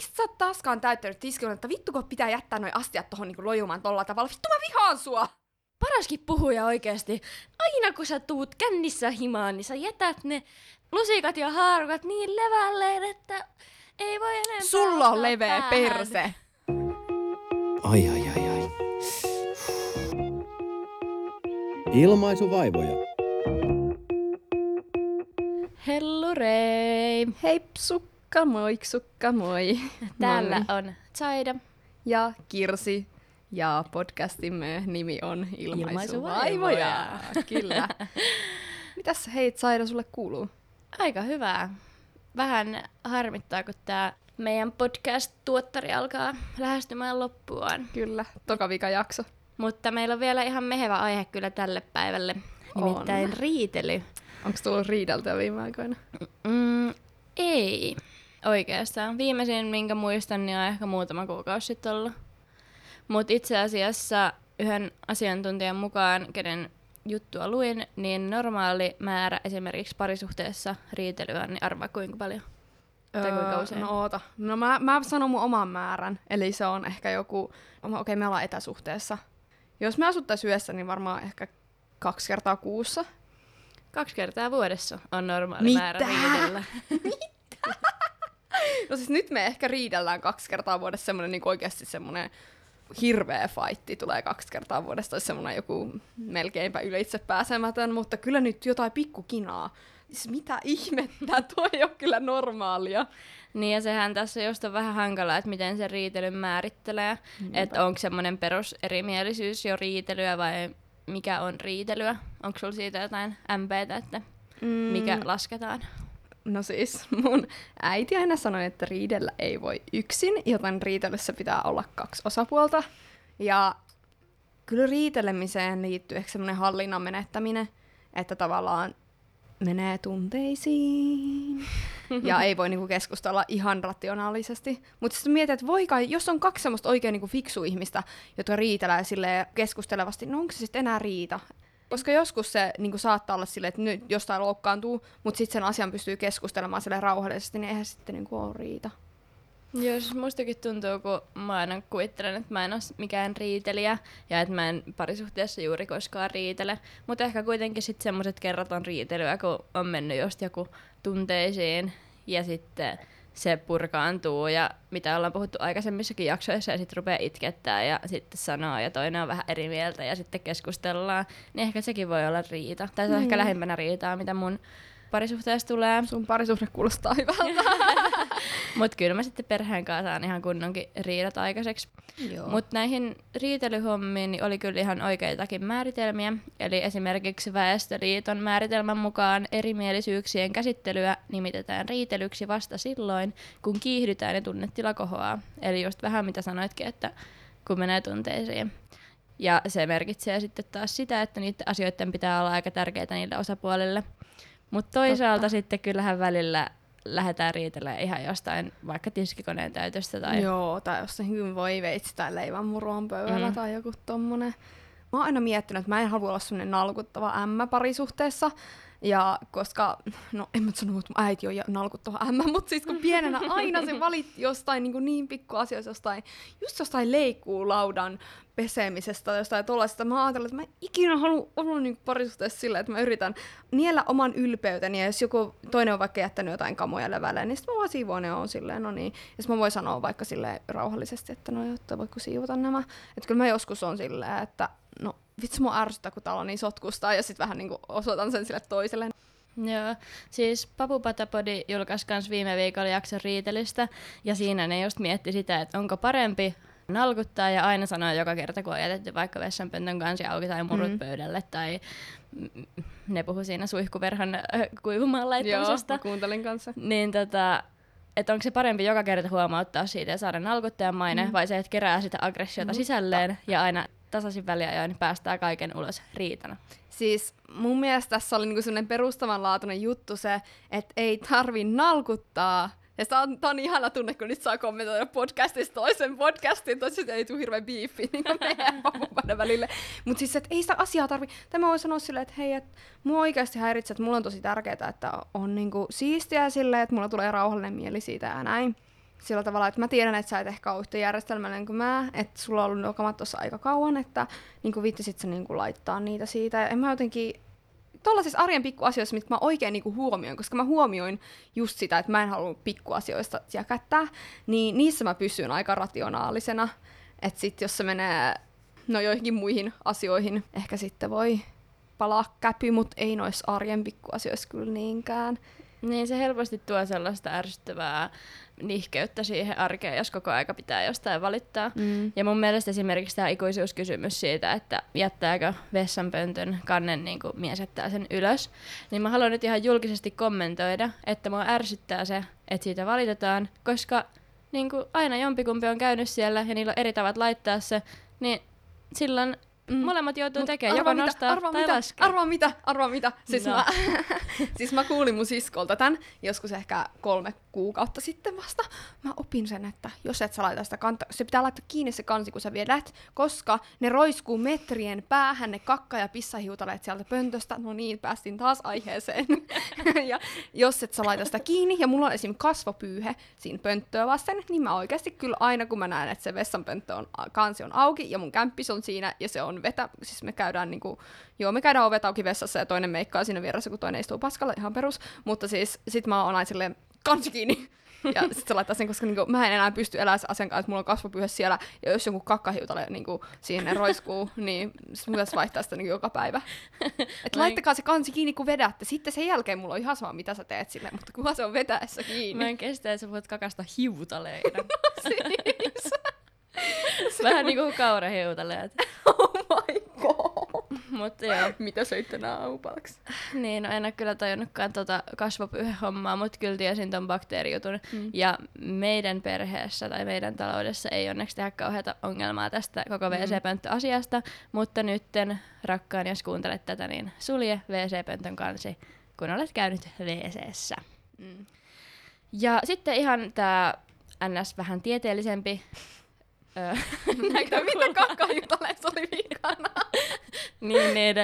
miksi sä oot taaskaan täyttänyt tiskilon, että vittu kun pitää jättää noin astiat tohon niinku lojumaan tolla tavalla. Vittu mä vihaan sua! Paraskin puhuja oikeesti. Aina kun sä tuut kännissä himaan, niin sä jätät ne lusikat ja haarukat niin levälleen, että ei voi enempää Sulla on leveä päähän. perse. Ai ai ai ai. Ilmaisuvaivoja. Hellurei! Heipsukka moiksukka moi. Täällä Moi. on Zaida. Ja Kirsi. Ja podcastimme nimi on Ilmaisuvaivoja. Ilmaisuvaivoja. Kyllä. Mitäs hei Saida sulle kuuluu? Aika hyvää. Vähän harmittaa, kun tää meidän podcast-tuottari alkaa lähestymään loppuaan. Kyllä, toka vika jakso. Mutta meillä on vielä ihan mehevä aihe kyllä tälle päivälle. Nimittäin On. riitely. Onko tullut riideltyä viime aikoina? Mm, ei oikeastaan. Viimeisin, minkä muistan, niin on ehkä muutama kuukausi sitten ollut. Mutta itse asiassa yhden asiantuntijan mukaan, kenen juttua luin, niin normaali määrä esimerkiksi parisuhteessa riitelyä, niin arvaa kuinka paljon. Tai kuinka usein? No oota. No mä, mä sanon mun oman määrän. Eli se on ehkä joku... Okei, okay, me ollaan etäsuhteessa. Jos me asuttais yhdessä, niin varmaan ehkä kaksi kertaa kuussa. Kaksi kertaa vuodessa on normaali Mitä? määrä riidellä. No siis nyt me ehkä riidellään kaksi kertaa vuodessa semmonen niin oikeasti semmonen hirveä fightti tulee kaksi kertaa vuodessa, tai semmonen joku melkeinpä ylitse pääsemätön, mutta kyllä nyt jotain pikkukinaa. Siis mitä ihmettä, toi ei ole kyllä normaalia. Niin ja sehän tässä just on vähän hankalaa, että miten se riitelyn määrittelee. Että onko semmoinen peruserimielisyys jo riitelyä vai mikä on riitelyä? Onko sulla siitä jotain MPtä, että Mm. mikä lasketaan? No siis mun äiti aina sanoi, että riidellä ei voi yksin, joten riitelyssä pitää olla kaksi osapuolta. Ja kyllä riitelemiseen liittyy ehkä semmoinen hallinnan menettäminen, että tavallaan menee tunteisiin ja ei voi niinku keskustella ihan rationaalisesti. Mutta sitten mietit, että voi kai, jos on kaksi semmoista oikein niinku fiksu ihmistä, jotka riitelee keskustelevasti, no onko se sitten enää riita? Koska joskus se niin saattaa olla silleen, että nyt jostain loukkaantuu, mutta sitten sen asian pystyy keskustelemaan sille rauhallisesti, niin eihän sitten niin ole riita. Joo, siis mustakin tuntuu, kun mä aina kuvittelen, että mä en ole mikään riitelijä ja että mä en parisuhteessa juuri koskaan riitele. Mutta ehkä kuitenkin sitten semmoiset kerrat on riitelyä, kun on mennyt just joku tunteisiin ja sitten se purkaantuu ja mitä ollaan puhuttu aikaisemmissakin jaksoissa ja sitten rupeaa itkettää ja sitten sanoo ja toinen on vähän eri mieltä ja sitten keskustellaan, niin ehkä sekin voi olla riita. Tai se on ehkä Niin. lähempänä riitaa, mitä mun parisuhteessa tulee. Sun parisuhde kuulostaa hyvältä. Mutta kyllä mä sitten perheen kanssa saan ihan kunnonkin riidat aikaiseksi. Mutta näihin riitelyhommiin niin oli kyllä ihan oikeitakin määritelmiä. Eli esimerkiksi Väestöliiton määritelmän mukaan erimielisyyksien käsittelyä nimitetään riitelyksi vasta silloin, kun kiihdytään ja tunnetila kohoaa. Eli just vähän mitä sanoitkin, että kun menee tunteisiin. Ja se merkitsee sitten taas sitä, että niiden asioiden pitää olla aika tärkeitä niille osapuolille. Mutta toisaalta Totta. sitten kyllähän välillä lähdetään riitelemään ihan jostain vaikka tiskikoneen täytöstä tai Joo, tai jossain voi veitsi tai leivän muruan pöydällä Mm. tai joku tommonen. Mä oon aina miettinyt, että mä en halua olla semmonen nalkuttava ämmä parisuhteessa. Ja koska, no en mä sano, että mun äiti on nalkuttava ämmä, mutta siis kun pienenä aina se valitti jostain niin, niin pikku asioista, jostain, just jostain leikkuulaudan pesemisestä tai jostain tollaisesta. Mä ajattelin, että mä en ikinä halua olla niin parisuhteessa sillä, että mä yritän niellä oman ylpeyteni ja jos joku toinen on vaikka jättänyt jotain kamoja levälle, niin sitten mä voin siivoa ne on silleen, no niin. Ja mä voin sanoa vaikka silleen rauhallisesti, että no jotta voiko siivota nämä. Että kyllä mä joskus on silleen, että vitsi mua ärsyttää, kun täällä on niin sotkusta ja sitten vähän niin kuin osoitan sen sille toiselle. Joo, siis Papu Patapodi julkaisi myös viime viikolla jakson riitelystä, ja siinä ne just mietti sitä, että onko parempi nalkuttaa ja aina sanoa joka kerta, kun on jätetty vaikka vessanpöntön kansi auki tai murut Mm. pöydälle, tai ne puhu siinä suihkuverhon äh, kuivumaan laittamisesta. Joo, kuuntelin kanssa. Niin tota, että onko se parempi joka kerta huomauttaa siitä ja saada nalkuttajan maine, Mm. vai se, että kerää sitä aggressiota Mutta- sisälleen ja aina tasaisin väliajoin päästää kaiken ulos riitana. Siis mun mielestä tässä oli niinku sellainen perustavanlaatuinen juttu se, että ei tarvi nalkuttaa. Ja tää on, tää on ihana tunne, kun nyt saa kommentoida podcastista toisen podcastin, tosi ei tule hirveän biifi niin meidän välille. Mutta siis, että ei sitä asiaa tarvi. Tämä voi sanoa silleen, että hei, että mua oikeasti häiritsee, että mulla on tosi tärkeää, että on niinku siistiä silleen, että mulla tulee rauhallinen mieli siitä ja näin. Sillä tavalla, että mä tiedän, että sä et ehkä ole yhtä järjestelmällinen kuin mä, että sulla on ollut nokamat tuossa aika kauan, että niin kuin viittisit sä niin kuin laittaa niitä siitä. Ja en mä jotenkin, tuollaisissa arjen pikkuasioissa, mitkä mä oikein niin kuin huomioin, koska mä huomioin just sitä, että mä en halua pikkuasioista jäkättää, niin niissä mä pysyn aika rationaalisena. Että sit jos se menee no joihinkin muihin asioihin, ehkä sitten voi palaa käpy, mutta ei noissa arjen pikkuasioissa kyllä niinkään. Niin se helposti tuo sellaista ärsyttävää nihkeyttä siihen arkeen, jos koko aika pitää jostain valittaa. Mm. Ja mun mielestä esimerkiksi tämä ikuisuuskysymys siitä, että jättääkö vessanpöntön kannen niin kuin mies jättää sen ylös, niin mä haluan nyt ihan julkisesti kommentoida, että mua ärsyttää se, että siitä valitetaan, koska niin kuin aina jompikumpi on käynyt siellä ja niillä on eri tavat laittaa se, niin silloin Mm. Molemmat joutuu tekemään, joko mitä, nostaa arvaa tai mitä, laskea. Arvaa mitä, arvaa mitä. Siis, No. mä, siis mä kuulin mun siskolta tämän joskus ehkä kolme kuukautta sitten vasta. Mä opin sen, että jos et sä laita sitä kanta, se pitää laittaa kiinni se kansi, kun sä viedät, koska ne roiskuu metrien päähän, ne kakka- ja pissahiutaleet sieltä pöntöstä. No niin, päästiin taas aiheeseen. ja jos et sä laita sitä kiinni, ja mulla on esim. kasvopyyhe siinä pönttöä vasten, niin mä oikeasti kyllä aina, kun mä näen, että se vessanpönttö on, kansi on auki, ja mun kämppis on siinä, ja se on vetä, siis me käydään niinku, joo, me käydään ovet auki vessassa, ja toinen meikkaa siinä vieressä, kun toinen istuu paskalla, ihan perus, mutta siis sit mä oon aina silleen, kansi kiinni, ja sit se laittaa sen, koska niinku, mä en enää pysty elämään sen asian kanssa, että mulla on kasvopyhä siellä, ja jos joku kakkahiutale niinku, siihen roiskuu, niin sit mun pitäisi vaihtaa sitä niinku, joka päivä. Et Mä en- laittakaa se kansi kiinni, kun vedätte. Sitten sen jälkeen mulla on ihan sama, mitä sä teet sille, mutta kunhan se on vetäessä Mä kiinni. en kestä, että sä voit kakasta hiutaleina. siis. Vähän niinku kaurahiutaleet. Oh god. Mutta joo. Mitä söit tänään aupalaksi? Niin, no en ole kyllä tajunnutkaan tota kasvopyyhehommaa, mutta kyllä tiesin ton bakteerijutun. Mm. Ja meidän perheessä tai meidän taloudessa ei onneksi tehdä kauheata ongelmaa tästä koko Mm. WC-pönttö-asiasta, mutta nytten, rakkaan, jos kuuntelet tätä, niin sulje WC-pöntön kansi, kun olet käynyt WCssä. Mm. Ja sitten ihan tämä NS vähän tieteellisempi ö, näkökulma. Mitä kakkahjutaleessa oli vikana? niin, niin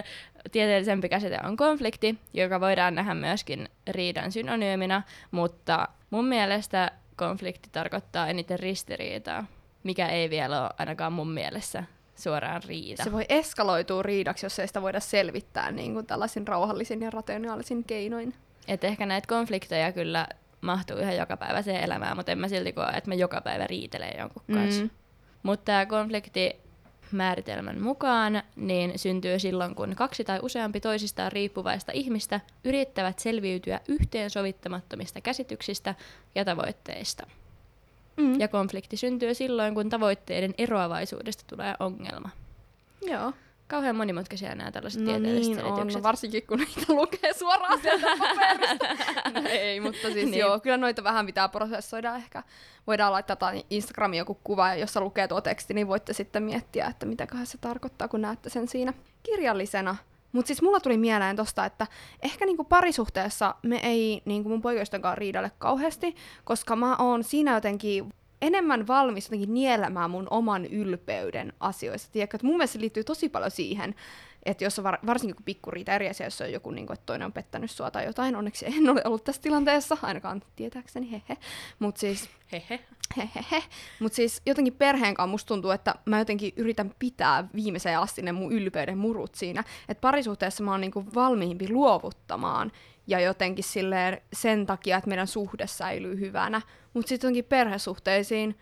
tieteellisempi käsite on konflikti, joka voidaan nähdä myöskin riidan synonyymina, mutta mun mielestä konflikti tarkoittaa eniten ristiriitaa, mikä ei vielä ole ainakaan mun mielessä suoraan riita. Se voi eskaloitua riidaksi, jos ei sitä voida selvittää niin kuin tällaisin rauhallisin ja rationaalisin keinoin. Et ehkä näitä konflikteja kyllä mahtuu ihan joka päivä se elämään, mutta en mä silti koe, että mä joka päivä riitelen jonkun kanssa. Mm. Mutta tämä konflikti määritelmän mukaan niin syntyy silloin, kun kaksi tai useampi toisistaan riippuvaista ihmistä yrittävät selviytyä yhteensovittamattomista käsityksistä ja tavoitteista. Mm. Ja konflikti syntyy silloin, kun tavoitteiden eroavaisuudesta tulee ongelma. Joo. Kauhean monimutkaisia nämä tällaiset No tieteelliset niin on, no varsinkin kun niitä lukee suoraan sieltä paperista. no ei, mutta siis Niin. niin. joo, kyllä noita vähän pitää prosessoida ehkä. Voidaan laittaa Instagramiin joku kuva, jossa lukee tuo teksti, niin voitte sitten miettiä, että mitäköhän se tarkoittaa, kun näette sen siinä kirjallisena. Mutta siis mulla tuli mieleen tosta, että ehkä niinku parisuhteessa me ei niinku mun poikaystävän riidelle kauheasti, koska mä oon siinä jotenkin enemmän valmis jotenkin nielemään mun oman ylpeyden asioista. Tiedätkö, että mun mielestä se liittyy tosi paljon siihen, että jos on var, varsinkin kun pikkuriita eri asia, jos on joku, niin kuin, että toinen on pettänyt sua tai jotain, onneksi en ole ollut tässä tilanteessa, ainakaan tietääkseni, hehe. Mutta siis, Hehe. hehehe. Mut siis jotenkin perheen kanssa musta tuntuu, että mä jotenkin yritän pitää viimeiseen asti ne mun ylpeyden murut siinä. Että parisuhteessa mä oon niinku valmiimpi luovuttamaan ja jotenkin silleen sen takia, että meidän suhde säilyy hyvänä. Mutta sitten jotenkin perhesuhteisiin,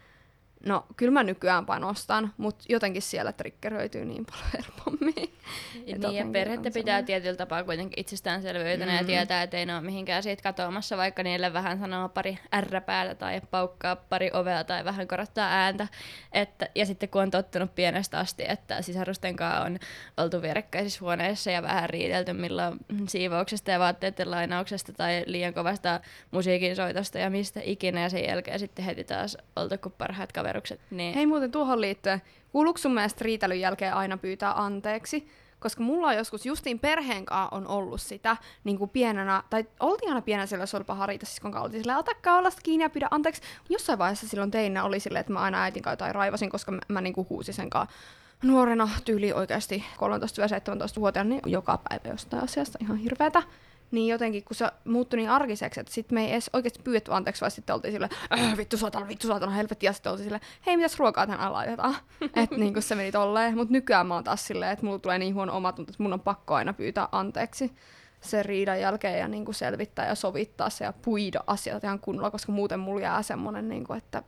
no kyllä mä nykyään panostan, mutta jotenkin siellä triggeröityy niin paljon helpommin. Niin, ja jotenkin perhettä on pitää tietyllä tapaa kuitenkin itsestäänselvyytenä mm. ja Mm. tietää, että ei ne ole mihinkään siitä katoamassa, vaikka niille vähän sanoo pari ärräpäätä tai paukkaa pari ovea tai vähän korottaa ääntä. Että, ja sitten kun on tottunut pienestä asti, että sisarusten kanssa on oltu vierekkäisissä huoneissa ja vähän riidelty milloin siivouksesta ja vaatteiden lainauksesta tai liian kovasta musiikin soitosta ja mistä ikinä ja sen jälkeen sitten heti taas oltu kuin parhaat kaverukset. Niin Hei muuten tuohon liittyen, kuuluuko sun mielestä riitelyn jälkeen aina pyytää anteeksi? Koska mulla on joskus justiin perheen kanssa on ollut sitä niin kuin pienenä, tai oltiin aina pienenä oli paha riita, siis kun oltiin silleen, otakkaa olla kiinni ja pidä anteeksi. Jossain vaiheessa silloin teinä oli silleen, että mä aina äitin kanssa jotain raivasin, koska mä, mä niin kuin huusin sen kanssa nuorena tyyli oikeasti 13-17-vuotiaana niin joka päivä jostain asiasta ihan hirveätä. Niin jotenkin, kun se muuttui niin arkiseksi, että sitten me ei edes oikeasti pyydetty anteeksi, vaan sitten oltiin silleen, "Äh, vittu saatana, vittu saatana, helvetti, ja sitten oltiin silleen, hei, mitäs ruokaa tänään laitetaan? että niin se meni tolleen, mutta nykyään mä oon taas silleen, että mulla tulee niin huono omatunto, että mun on pakko aina pyytää anteeksi sen riidan jälkeen ja niin kuin selvittää ja sovittaa se ja puida asiat ihan kunnolla, koska muuten mulla jää semmoinen, niin kuin, että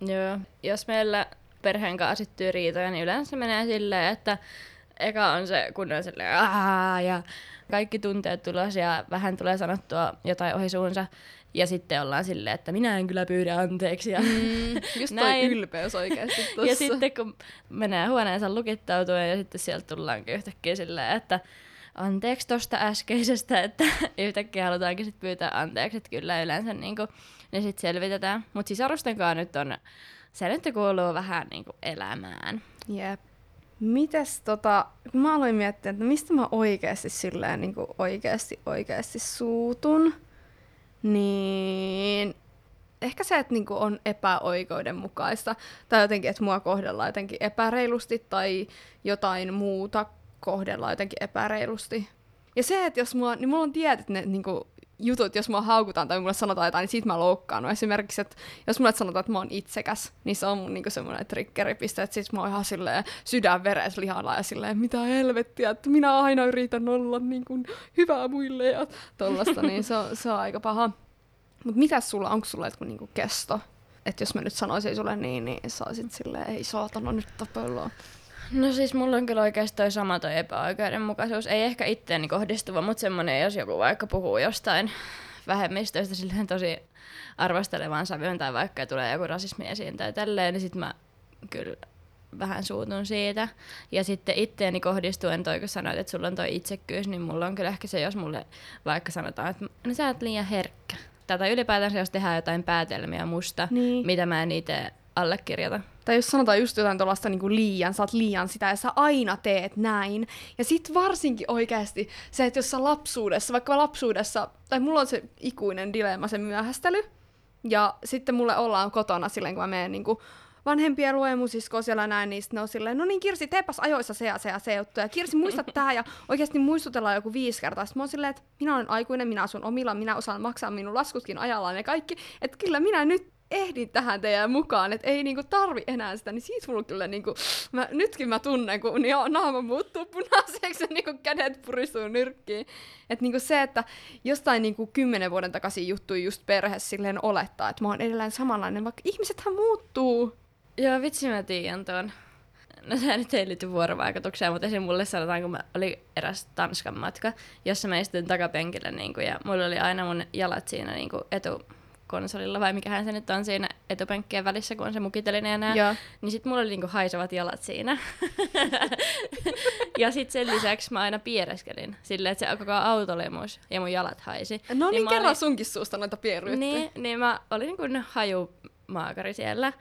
Joo. Jos meillä perheen kanssa syttyy riitoja, niin yleensä se menee silleen, että eka on se kunnon silleen ja kaikki tunteet tulos ja vähän tulee sanottua jotain ohi suunsa. Ja sitten ollaan silleen, että minä en kyllä pyydä anteeksi. Ja, mm, just toi Näin. ylpeys oikeasti tossa. ja sitten kun menee huoneensa lukittautua ja sitten sieltä tullaankin yhtäkkiä silleen, että anteeksi tosta äskeisestä, että yhtäkkiä halutaankin sit pyytää anteeksi, että kyllä yleensä niinku, ne sitten selvitetään. Mutta sisarusten kanssa nyt on, se nyt kuuluu vähän niinku elämään. Jep. Mites tota, kun mä aloin miettiä, että mistä mä oikeasti silleen niin oikeasti oikeasti suutun, niin ehkä se, että niinku on epäoikeudenmukaista tai jotenkin, että mua kohdellaan jotenkin epäreilusti tai jotain muuta kohdellaan jotenkin epäreilusti. Ja se, että jos mua, niin mulla on tietyt ne niinku, jutut, jos mua haukutaan tai mulle sanotaan jotain, niin siitä mä loukkaan. No esimerkiksi, että jos mulle sanotaan, että mä oon itsekäs, niin se on mun niinku semmoinen triggeripiste, että sit mä oon ihan silleen sydän veres lihalla ja silleen, mitä helvettiä, että minä aina yritän olla niinku hyvää muille ja tollasta, niin se on, se on aika paha. Mutta mitäs sulla, onko sulla jotkut niinku kesto? Että jos mä nyt sanoisin sulle niin, niin sä olisit silleen, ei saatana nyt tapellaan. No siis mulla on kyllä oikeasti toi sama toi epäoikeudenmukaisuus. Ei ehkä itteeni kohdistuva, mutta semmonen, jos joku vaikka puhuu jostain vähemmistöistä silleen tosi arvostelevaan sävyyn tai vaikka tulee joku rasismi esiin tai tälleen, niin sit mä kyllä vähän suutun siitä. Ja sitten itteeni kohdistuen toi, kun sanoit, että sulla on toi itsekkyys, niin mulla on kyllä ehkä se, jos mulle vaikka sanotaan, että no sä oot liian herkkä. Tai ylipäätänsä, jos tehdään jotain päätelmiä musta, Niin. mitä mä en itse allekirjoita. Tai jos sanotaan just jotain tuollaista niinku liian, sä oot liian sitä ja sä aina teet näin. Ja sit varsinkin oikeasti se, että jos sä lapsuudessa, vaikka lapsuudessa, tai mulla on se ikuinen dilemma, se myöhästely. Ja sitten mulle ollaan kotona silleen, kun mä menen niinku vanhempia luen mun siskoa siellä näin, niin ne on silleen, no niin Kirsi, teepäs ajoissa se ja se ja se juttu. Ja Kirsi, muista tää ja oikeasti muistutellaan joku viisi kertaa. Sitten mä oon silleen, että minä olen aikuinen, minä asun omilla, minä osaan maksaa minun laskutkin ajallaan ja kaikki. Että kyllä minä nyt ehdin tähän teidän mukaan, että ei niinku tarvi enää sitä, niin siitä mulla kyllä niinku, mä, nytkin mä tunnen, kun jo, naama muuttuu punaiseksi ja niinku kädet puristuu nyrkkiin. Että niinku se, että jostain niinku kymmenen vuoden takaisin juttui just perhe silleen olettaa, että mä oon edelleen samanlainen, vaikka ihmisethän muuttuu. Joo, vitsi mä tiedän tuon. No se nyt ei liity vuorovaikutukseen, mutta esim. mulle sanotaan, kun mä oli eräs Tanskan matka, jossa mä istuin takapenkillä niin kuin, ja mulla oli aina mun jalat siinä niin kuin etukonsolilla, vai mikähän se nyt on siinä etupenkkien välissä, kun on se mukiteline ja nää. Joo. Niin sit mulla oli niinku haisevat jalat siinä. ja sit sen lisäksi mä aina piereskelin silleen, että se koko auto oli mus ja mun jalat haisi. No niin, mä kerran olin- sunkin suusta noita pierryyttä. niin, niin mä olin niin kuin haju maakari siellä.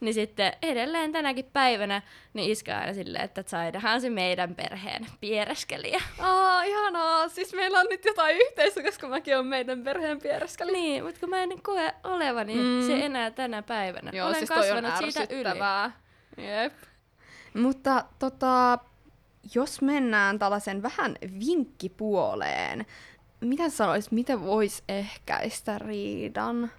Niin sitten edelleen tänäkin päivänä niin iskä aina silleen, että Zaidahan se meidän perheen piereskelijä. Aa, ihanaa. Siis meillä on nyt jotain yhteistä, koska mäkin on meidän perheen piereskeli. niin, mutta kun mä en koe olevani Mm. se enää tänä päivänä. Joo, Olen siis toi on kasvanut siitä yli. Jep. Mutta tota, jos mennään tällaisen vähän vinkkipuoleen, mitä sanoisit, miten vois ehkäistä riidan?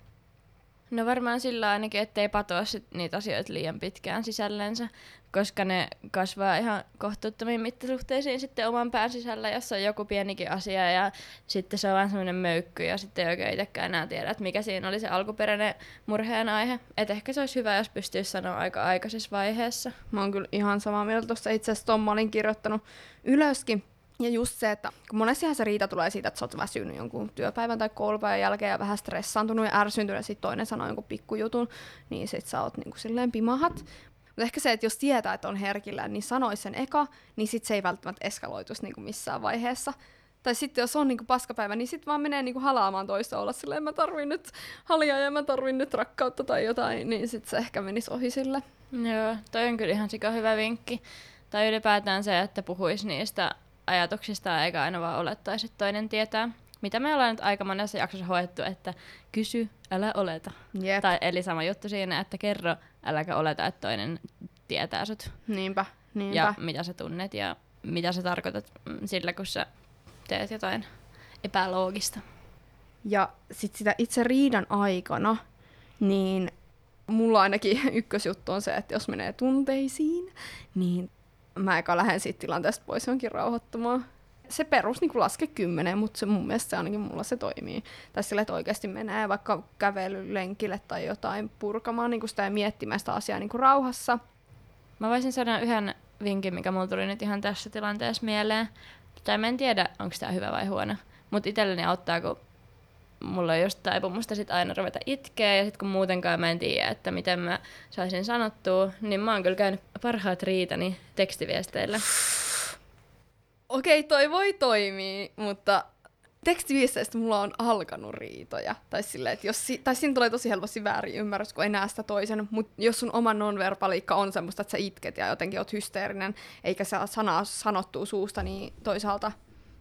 No varmaan sillä ainakin, ettei patoa sit niitä asioita liian pitkään sisällensä, koska ne kasvaa ihan kohtuuttomiin mittasuhteisiin sitten oman pään sisällä, jos on joku pienikin asia ja sitten se on vaan semmoinen möykky ja sitten ei oikein itsekään enää tiedä, että mikä siinä oli se alkuperäinen murheen aihe. Et ehkä se olisi hyvä, jos pystyisi sanoa aika aikaisessa vaiheessa. Mä oon kyllä ihan samaa mieltä tuossa itse asiassa olin kirjoittanut ylöskin. Ja just se, että kun monestihan se riita tulee siitä, että sä oot väsynyt jonkun työpäivän tai koulupäivän jälkeen ja vähän stressaantunut ja ärsyntynyt ja sitten toinen sanoo jonkun pikkujutun, niin sit sä oot niinku silleen pimahat. Mutta ehkä se, että jos tietää, että on herkillä, niin sanois sen eka, niin sit se ei välttämättä eskaloituisi niinku missään vaiheessa. Tai sitten jos on niinku paskapäivä, niin sitten vaan menee niinku halaamaan toista olla silleen, mä tarvin nyt halia ja mä tarvin nyt rakkautta tai jotain, niin sitten se ehkä menisi ohi sille. Joo, toi on kyllä ihan sika hyvä vinkki. Tai ylipäätään se, että puhuisi niistä ajatuksista eikä aina vaan olettaisi, että toinen tietää. Mitä me ollaan nyt aika monessa jaksossa hoettu, että kysy, älä oleta. Jep. Tai eli sama juttu siinä, että kerro, äläkä oleta, että toinen tietää sut. Niinpä, niinpä. Ja mitä sä tunnet ja mitä sä tarkoitat mm, sillä, kun sä teet jotain epäloogista. Ja sitten sitä itse riidan aikana, niin mulla ainakin ykkösjuttu on se, että jos menee tunteisiin, niin mä eka lähden siitä tilanteesta pois jonkin rauhoittumaan. Se perus niin laske kymmeneen, mutta se mun mielestä se ainakin mulla se toimii. Tai sille, että oikeasti menee vaikka kävelylenkille tai jotain purkamaan niin sitä ja miettimään sitä asiaa niin rauhassa. Mä voisin sanoa yhden vinkin, mikä mulla tuli nyt ihan tässä tilanteessa mieleen. Tai mä en tiedä, onko tämä hyvä vai huono. Mutta itselleni auttaa, kun mulla on just taipumusta sit aina ruveta itkeä ja sitten kun muutenkaan mä en tiedä, että miten mä saisin sanottua, niin mä oon kyllä käynyt parhaat riitani tekstiviesteillä. Okei, toi voi toimia, mutta tekstiviesteistä mulla on alkanut riitoja. Tai, sille, että jos, si- tai siinä tulee tosi helposti väärin ymmärrys, kun ei näe sitä toisen. Mutta jos sun oma nonverbaliikka on semmoista, että sä itket ja jotenkin oot hysteerinen, eikä saa sanaa sanottua suusta, niin toisaalta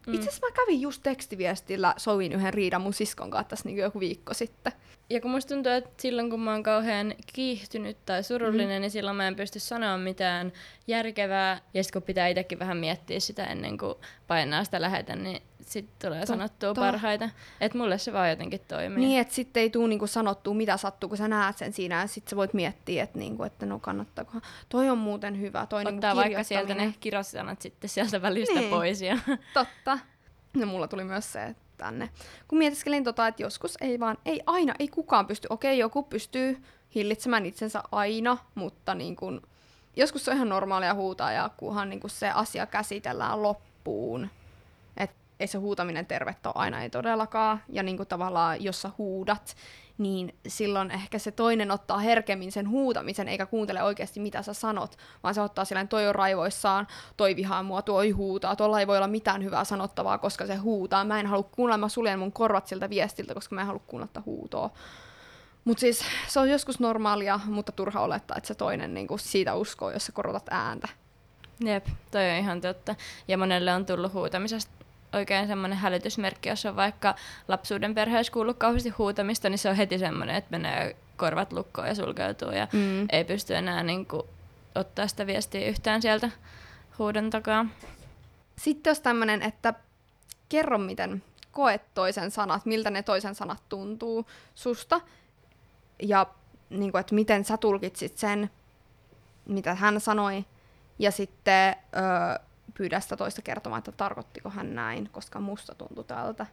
Mm. Itse asiassa mä kävin just tekstiviestillä, sovin yhden riidan mun siskon kanssa tässä niin joku viikko sitten. Ja kun musta tuntuu, että silloin kun mä oon kauhean kiihtynyt tai surullinen, mm. niin silloin mä en pysty sanoa mitään järkevää. Ja sitten kun pitää itsekin vähän miettiä sitä ennen kuin painaa sitä lähetä, niin sitten tulee Totta. sanottua parhaita. Että mulle se vaan jotenkin toimii. Niin, että sitten ei tule niinku sanottua mitä sattuu, kun sä näet sen siinä. Ja sitten sä voit miettiä, että niinku, että no kannattaako. Toi on muuten hyvä. Toi niinku Ottaa niinku vaikka sieltä ne kirjosanat sitten sieltä välistä niin. pois. Ja... Totta. No mulla tuli myös se, että tänne. Kun mietiskelin tota, että joskus ei vaan, ei aina, ei kukaan pysty. Okei, joku pystyy hillitsemään itsensä aina, mutta niin kun, joskus se on ihan normaalia huutaa ja kunhan niin kun se asia käsitellään loppuun. Ei se huutaminen tervettä ole aina, ei todellakaan. Ja niin kuin tavallaan, jos sä huudat, niin silloin ehkä se toinen ottaa herkemmin sen huutamisen, eikä kuuntele oikeasti mitä sä sanot, vaan se ottaa silleen, toi on raivoissaan, toi vihaa mua, toi huutaa, tuolla ei voi olla mitään hyvää sanottavaa, koska se huutaa. Mä en halua kuunnella, mä suljen mun korvat siltä viestiltä, koska mä en halua kuunnella huutoa. Mutta siis se on joskus normaalia, mutta turha olettaa, että se toinen niinku siitä uskoo, jos sä korotat ääntä. Jep, toi on ihan totta. Ja monelle on tullut huutamisesta oikein semmoinen hälytysmerkki, jos on vaikka lapsuuden perheessä kuullut kauheasti huutamista, niin se on heti semmoinen, että menee korvat lukkoon ja sulkeutuu ja mm. ei pysty enää niin kuin, ottaa sitä viestiä yhtään sieltä huudon takaa. Sitten jos tämmöinen, että kerro miten koet toisen sanat, miltä ne toisen sanat tuntuu susta ja niin kuin, että miten sä tulkitsit sen, mitä hän sanoi ja sitten öö, pyydä sitä toista kertomaan, että tarkoittiko hän näin, koska musta tuntui tältä.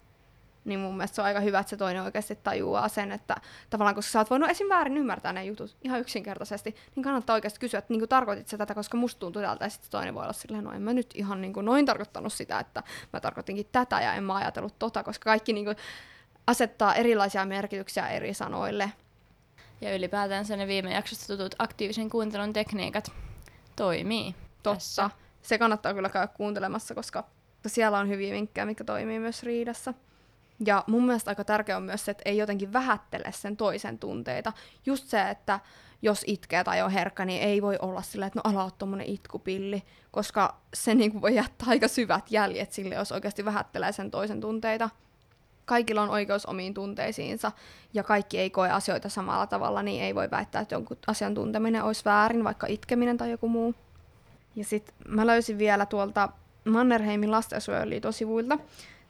Niin mun mielestä se on aika hyvä, että se toinen oikeasti tajuaa sen, että tavallaan koska sä oot voinut esim. väärin ymmärtää ne jutut ihan yksinkertaisesti, niin kannattaa oikeasti kysyä, että niin tarkoitit sä tätä, koska musta tuntuu tältä, ja sitten toinen voi olla silleen, no en mä nyt ihan niin kuin noin tarkoittanut sitä, että mä tarkoitinkin tätä ja en mä ajatellut tota, koska kaikki niin kuin asettaa erilaisia merkityksiä eri sanoille. Ja ylipäätään ne viime jaksosta tutut aktiivisen kuuntelun tekniikat toimii. Totta. Tässä se kannattaa kyllä käydä kuuntelemassa, koska siellä on hyviä vinkkejä, mikä toimii myös riidassa. Ja mun mielestä aika tärkeää on myös se, että ei jotenkin vähättele sen toisen tunteita. Just se, että jos itkee tai on herkkä, niin ei voi olla sillä, että no ala on tommonen itkupilli, koska se niin kuin voi jättää aika syvät jäljet sille, jos oikeasti vähättelee sen toisen tunteita. Kaikilla on oikeus omiin tunteisiinsa ja kaikki ei koe asioita samalla tavalla, niin ei voi väittää, että jonkun asian tunteminen olisi väärin, vaikka itkeminen tai joku muu. Ja sitten mä löysin vielä tuolta Mannerheimin lastensuojeluliiton sivuilta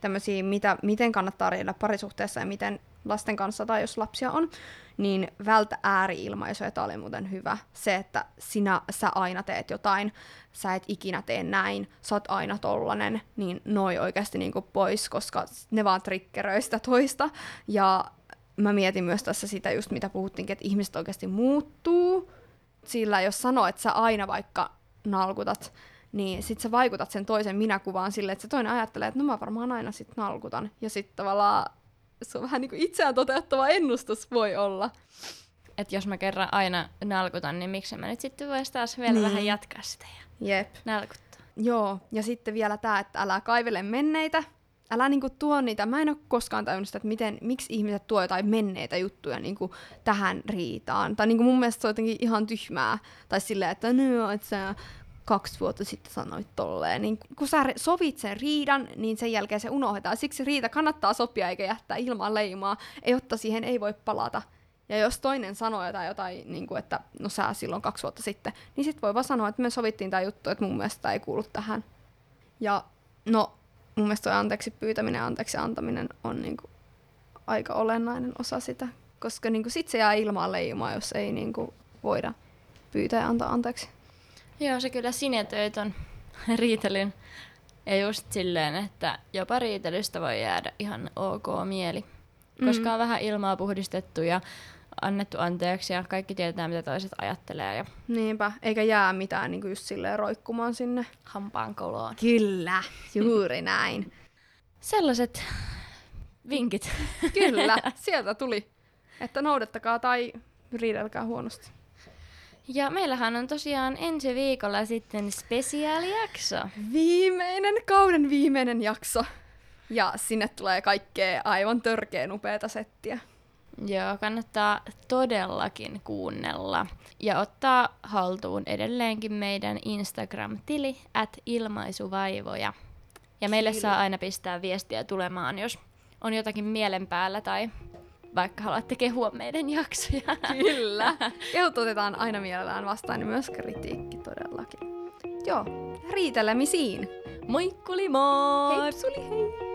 tämmöisiä, mitä, miten kannattaa riidellä parisuhteessa ja miten lasten kanssa tai jos lapsia on, niin vältä ääri-ilmaisuja, tämä oli muuten hyvä. Se, että sinä, sä aina teet jotain, sä et ikinä tee näin, sä oot aina tollanen, niin noi oikeasti niinku pois, koska ne vaan triggeröi sitä toista. Ja mä mietin myös tässä sitä just, mitä puhuttiinkin, että ihmiset oikeasti muuttuu. Sillä jos sanoo, että sä aina vaikka nalkutat, niin sit sä vaikutat sen toisen minäkuvaan silleen, että se toinen ajattelee, että no mä varmaan aina sit nalkutan. Ja sitten tavallaan se on vähän niin kuin itseään toteuttava ennustus voi olla. Että jos mä kerran aina nalkutan, niin miksi mä nyt sitten voisi taas vielä niin. vähän jatkaa sitä ja Jep. nalkuttaa. Joo, ja sitten vielä tämä, että älä kaivele menneitä, älä niinku tuo niitä, mä en ole koskaan tajunnut sitä, että miten, miksi ihmiset tuo jotain menneitä juttuja niinku tähän riitaan. Tai niinku mun mielestä se on jotenkin ihan tyhmää. Tai silleen, että no, että sä kaksi vuotta sitten sanoit tolleen. Niin kun sä sovit sen riidan, niin sen jälkeen se unohdetaan. Siksi riita kannattaa sopia eikä jättää ilman leimaa, jotta siihen ei voi palata. Ja jos toinen sanoo jotain, jotain niin kuin, että no sä silloin kaksi vuotta sitten, niin sit voi vaan sanoa, että me sovittiin tämä juttu, että mun mielestä ei kuulu tähän. Ja no mun mielestä toi anteeksi pyytäminen ja anteeksi antaminen on niinku aika olennainen osa sitä, koska niinku sit se jää ilmaan leijumaan, jos ei niinku voida pyytää ja antaa anteeksi. Joo, se kyllä sinetöi ton riitelyn. Ja just silleen, että jopa riitelystä voi jäädä ihan ok mieli. Koska Mm. on vähän ilmaa puhdistettu ja annettu anteeksi ja kaikki tietää, mitä toiset ajattelee ja Niinpä, eikä jää mitään niinku just silleen roikkumaan sinne. hampaan koloon. Kyllä, juuri näin. Sellaiset vinkit. Kyllä, sieltä tuli. Että noudattakaa tai riidelkää huonosti. Ja meillähän on tosiaan ensi viikolla sitten spesiaalijakso. Viimeinen kauden viimeinen jakso. Ja sinne tulee kaikkea aivan törkeen upeata settiä. Joo, kannattaa todellakin kuunnella. Ja ottaa haltuun edelleenkin meidän Instagram-tili, at ilmaisuvaivoja. Ja meille Kyllä. saa aina pistää viestiä tulemaan, jos on jotakin mielen päällä tai vaikka haluatte kehua meidän jaksoja. Kyllä. Kehut otetaan aina mielellään vastaan ja myös kritiikki todellakin. Joo, riitelemisiin. Moikkuli moi! Hei, suli hei!